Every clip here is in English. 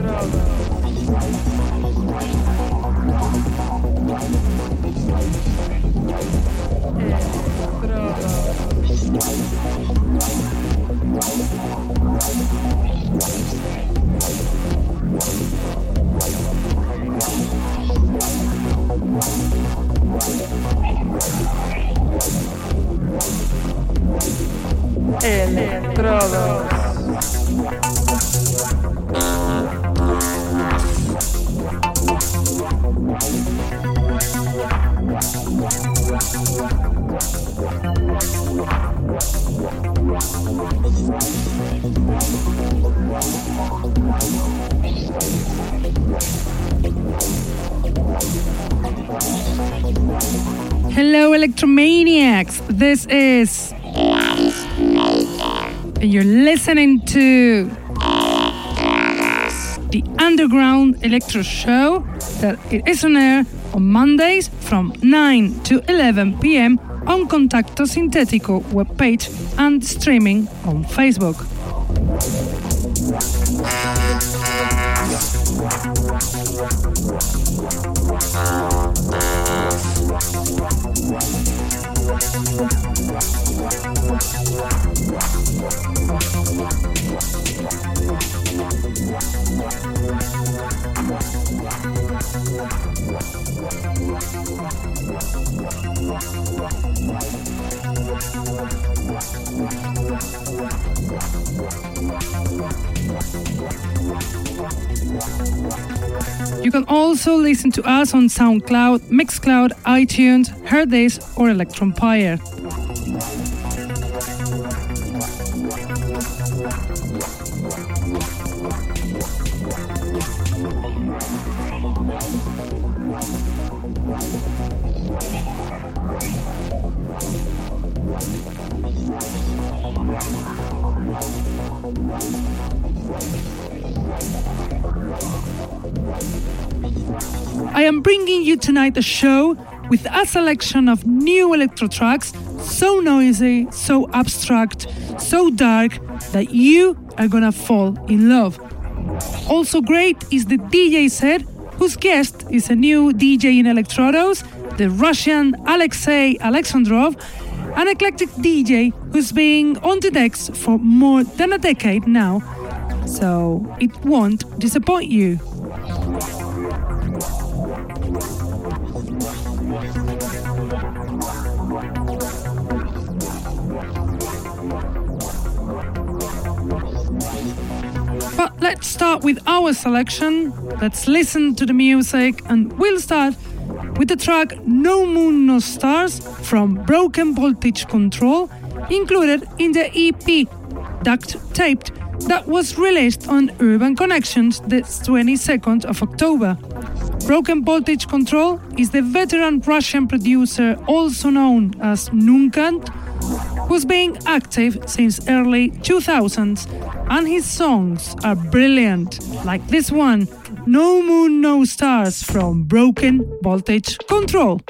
Droga. Hello, Electromaniacs. This is. And you're listening to. The Underground Electro Show that it is on air on Mondays from 9 to 11 p.m. on Contacto Sintetico webpage and streaming on Facebook. Also listen to us on SoundCloud, Mixcloud, iTunes, Hearthis, or Electronpire. Tonight a show with a selection of new electro tracks, so noisy, so abstract, so dark that you are gonna fall in love. Also great is the DJ set, whose guest is a new DJ in Elektrodos, the Russian Aleksey Aleksandrov, an eclectic DJ who's been on the decks for more than a decade now, so it won't disappoint you. Let's start with our selection. Let's listen to the music, and we'll start with the track No Moon No Stars from Broken Voltage Control, included in the EP Duct Taped that was released on Urban Connections the 22nd of October. Broken Voltage Control is the veteran Russian producer also known as Nunkant, who's been active since early 2000s, and his songs are brilliant, like this one, No Moon No Stars from Broken Voltage Control.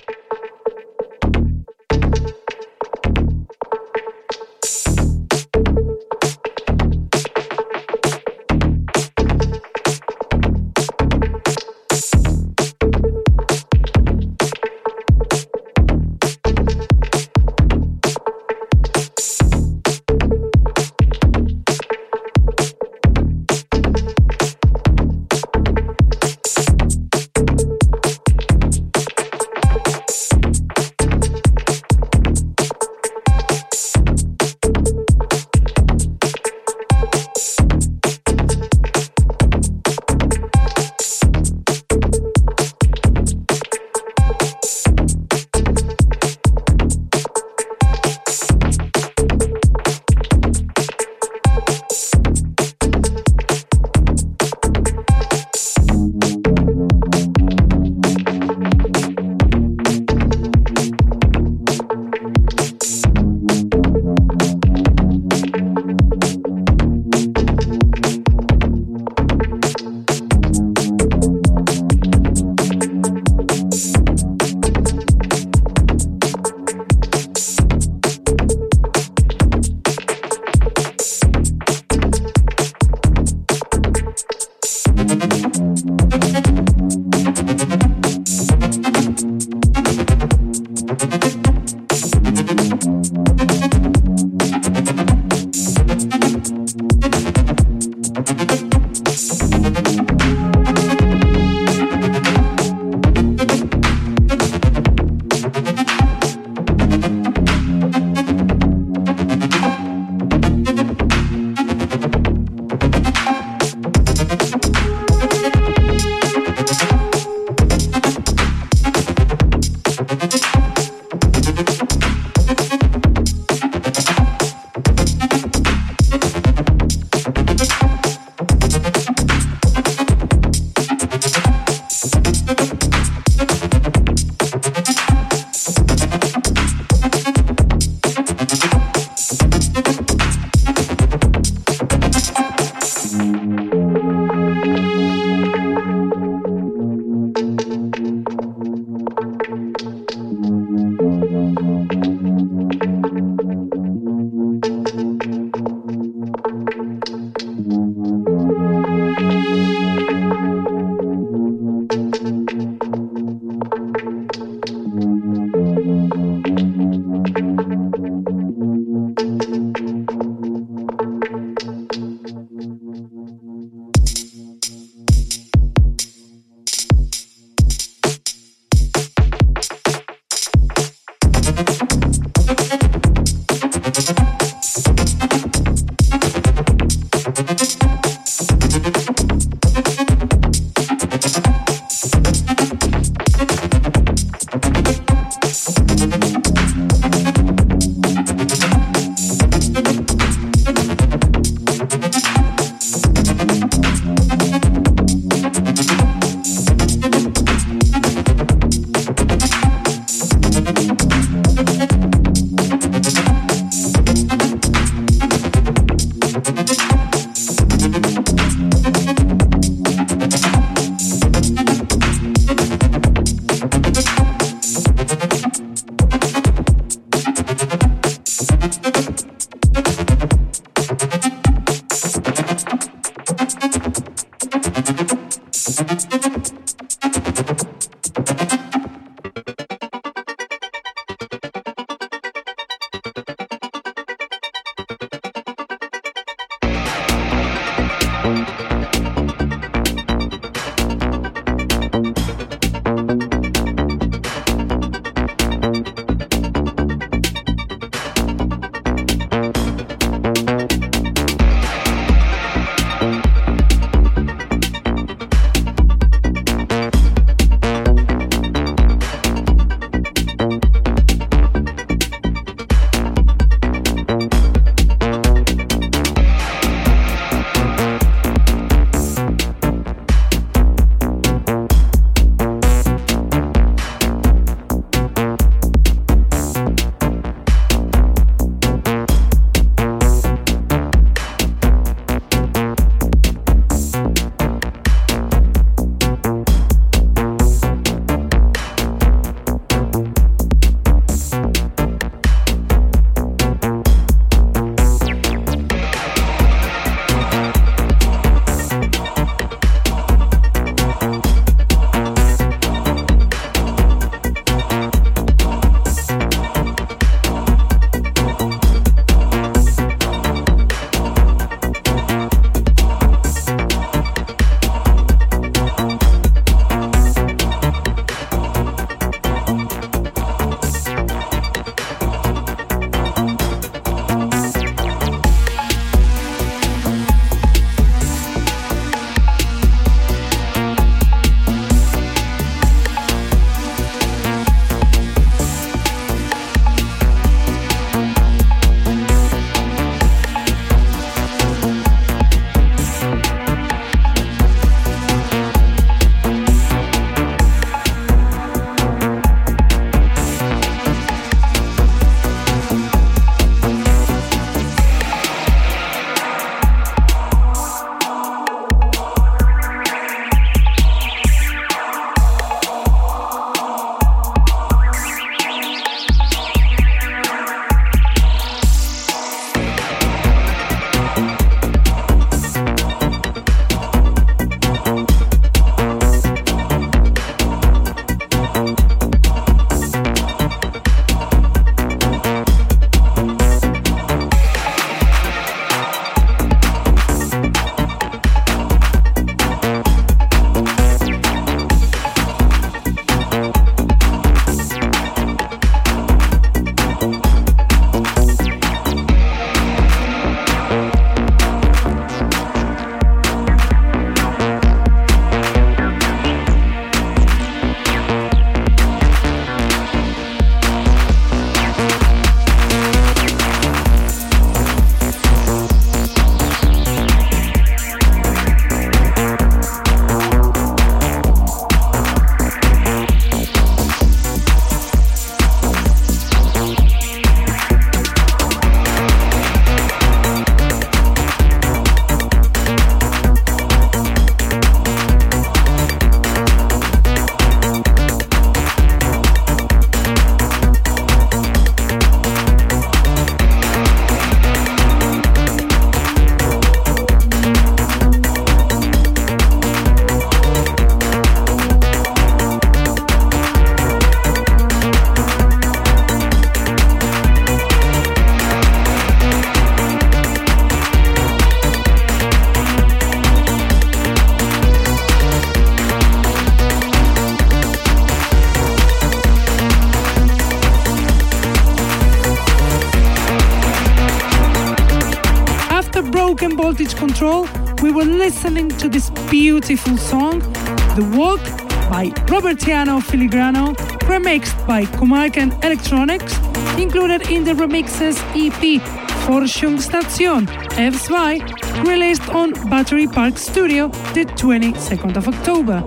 Walk by Robertiano Filigrano, remixed by Komarken Electronics, included in the remixes EP Forschungsstation F2, released on Battery Park Studio the 22nd of October.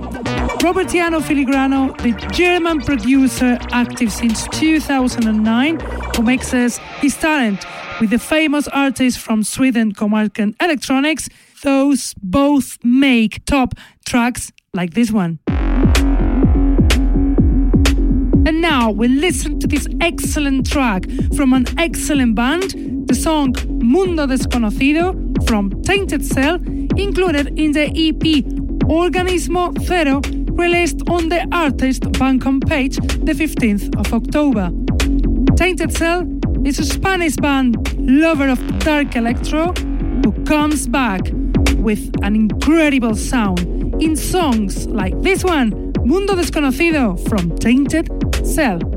Robertiano Filigrano, the German producer active since 2009, who mixes his talent with the famous artist from Sweden, Komarken Electronics, those both make top tracks like this one. And now we listen to this excellent track from an excellent band, the song Mundo Desconocido from Tainted Cell, included in the EP Organismo Zero, released on the artist Bandcamp page the 15th of October. Tainted Cell is a Spanish band lover of dark electro who comes back with an incredible sound in songs like this one, Mundo Desconocido from Tainted Cell.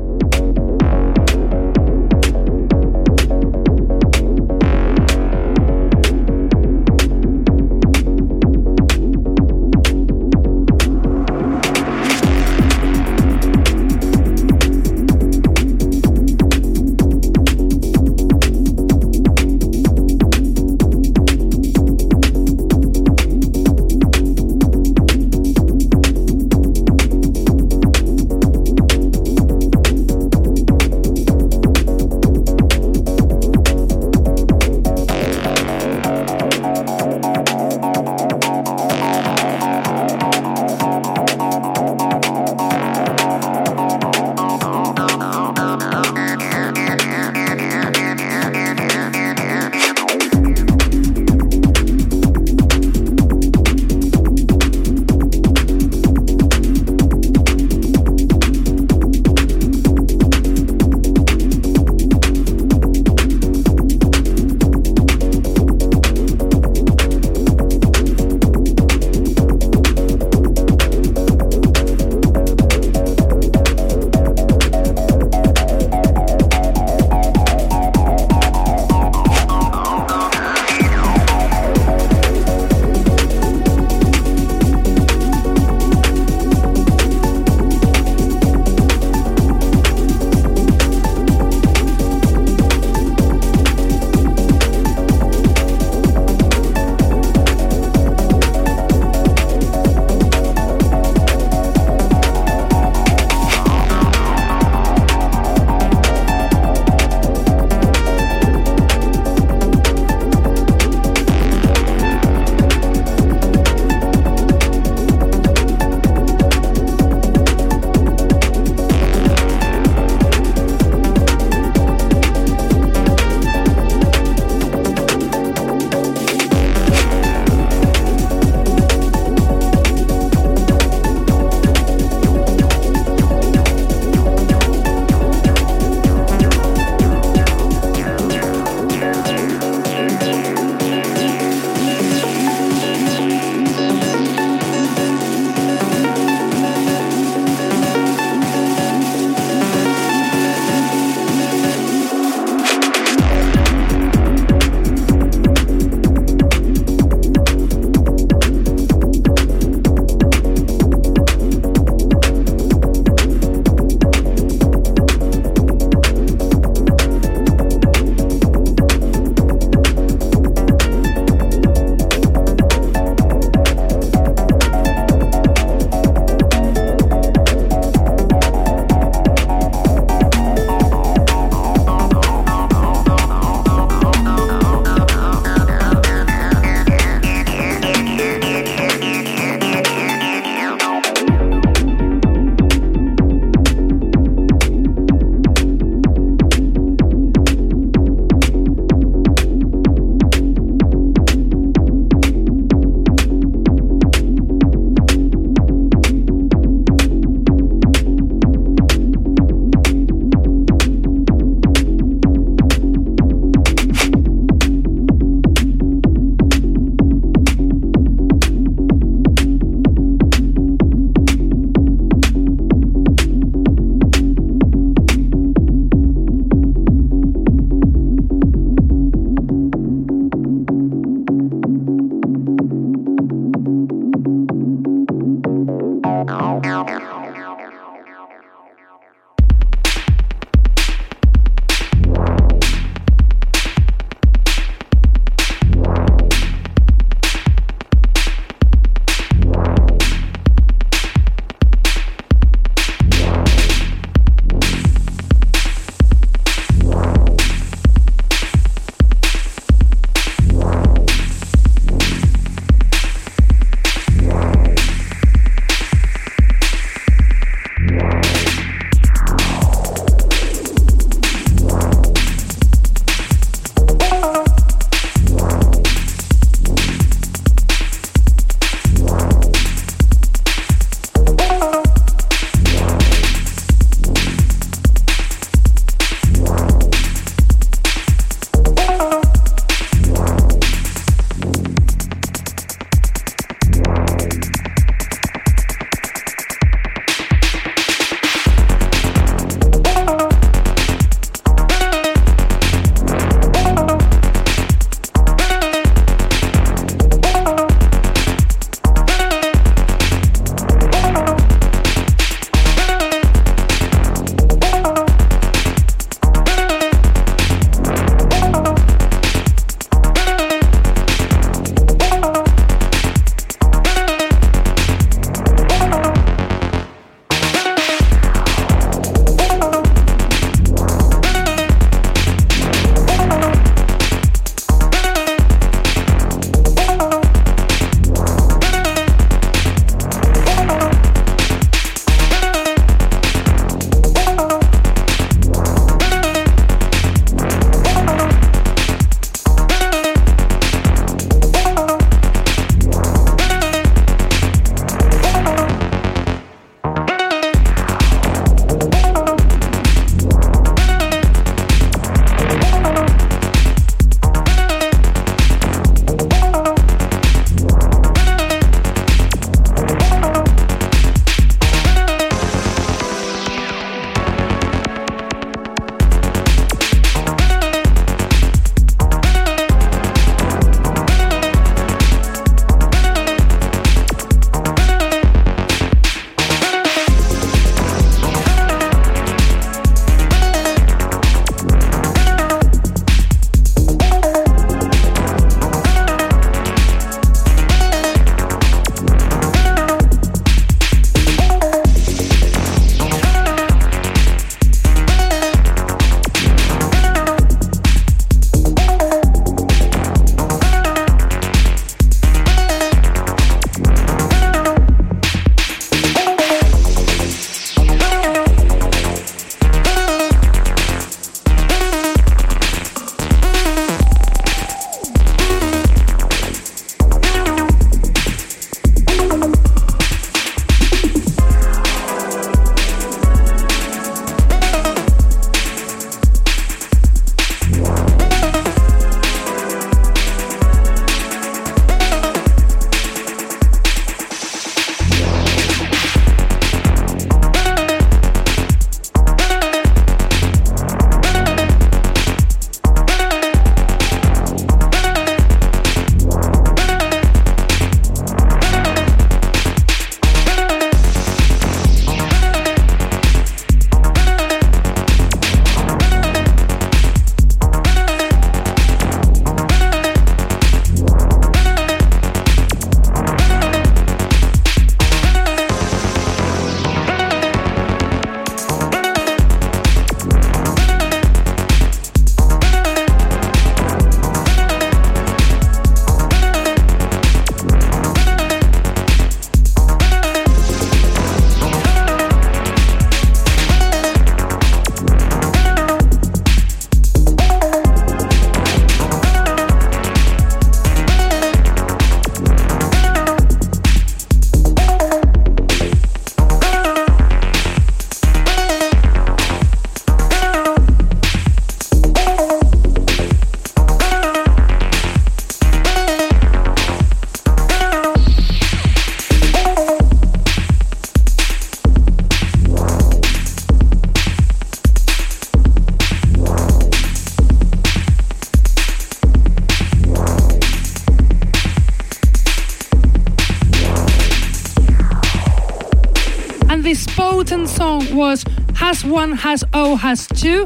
1 has O has 2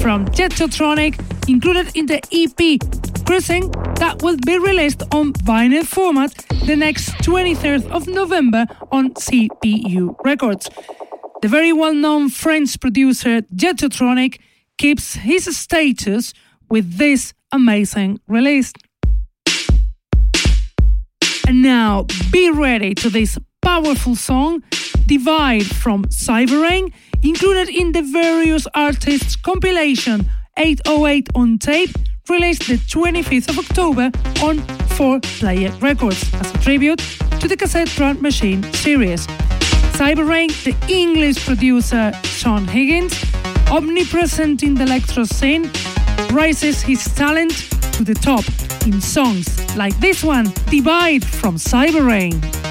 from Djedjotronic, included in the EP Cruising that will be released on vinyl format the next 23rd of November on CPU Records. The very well known French producer Djedjotronic keeps his status with this amazing release. And now be ready to this powerful song, Divide from Cybereign included in the various artists compilation 808 on tape, released the 25th of October on 4 Player Records as a tribute to the cassette drum machine series. Cybereign, the English producer Sean Higgins, omnipresent in the electro scene, rises his talent to the top in songs like this one, Divide from Cybereign.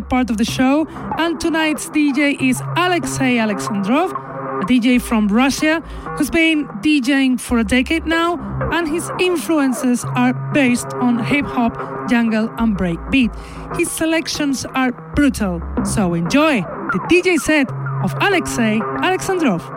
Part of the show, and tonight's DJ is Aleksey Aleksandrov, a DJ from Russia who's been DJing for a decade now, and his influences are based on hip hop, jungle, and breakbeat. His selections are brutal, so enjoy the DJ set of Aleksey Aleksandrov.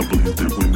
Sapling te voy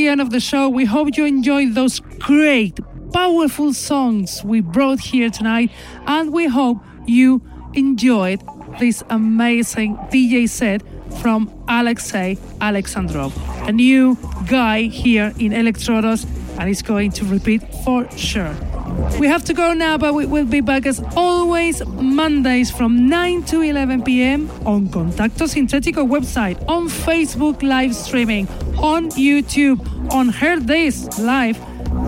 the end of the show. We hope you enjoyed those great, powerful songs we brought here tonight, and we hope you enjoyed this amazing DJ set from Aleksey Aleksandrov, a new guy here in Elektrodos, and he's going to repeat for sure. We have to go now, but we will be back as always Mondays from 9 to 11 p.m. on Contacto Sintetico website, on Facebook live streaming, on YouTube, on Hearthis live.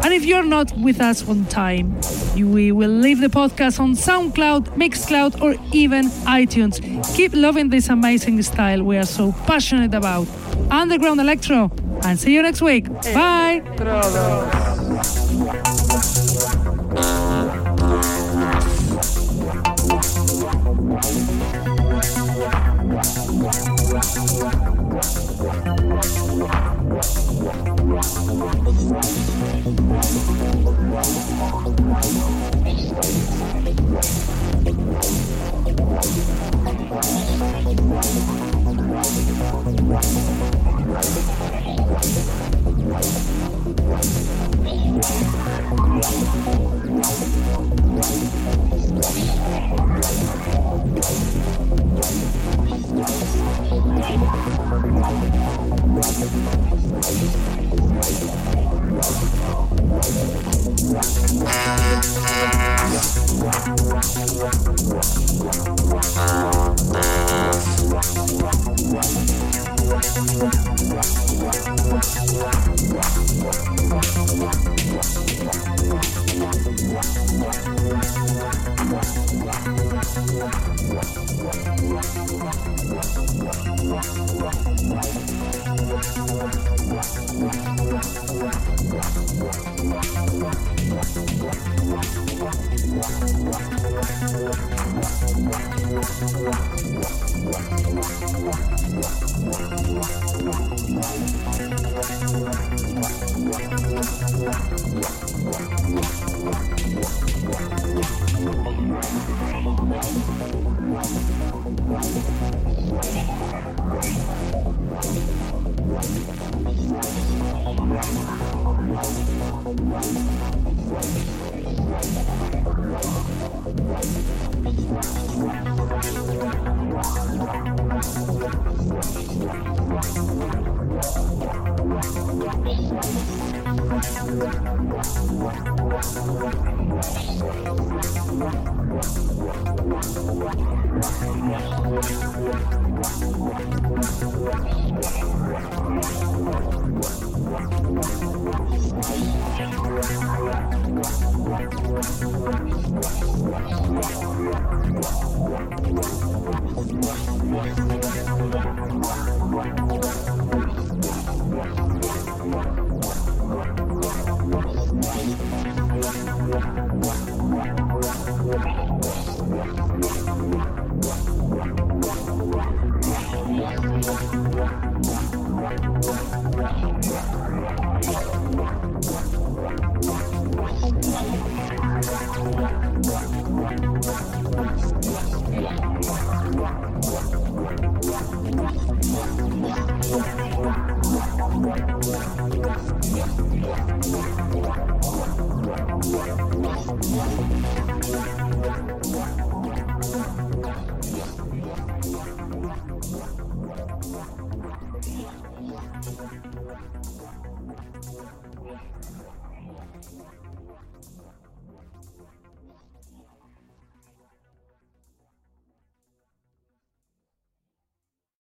And if you're not with us on time, we will leave the podcast on SoundCloud, Mixcloud, or even iTunes. Keep loving this amazing style we are so passionate about. Underground Electro, and see you next week. Bye.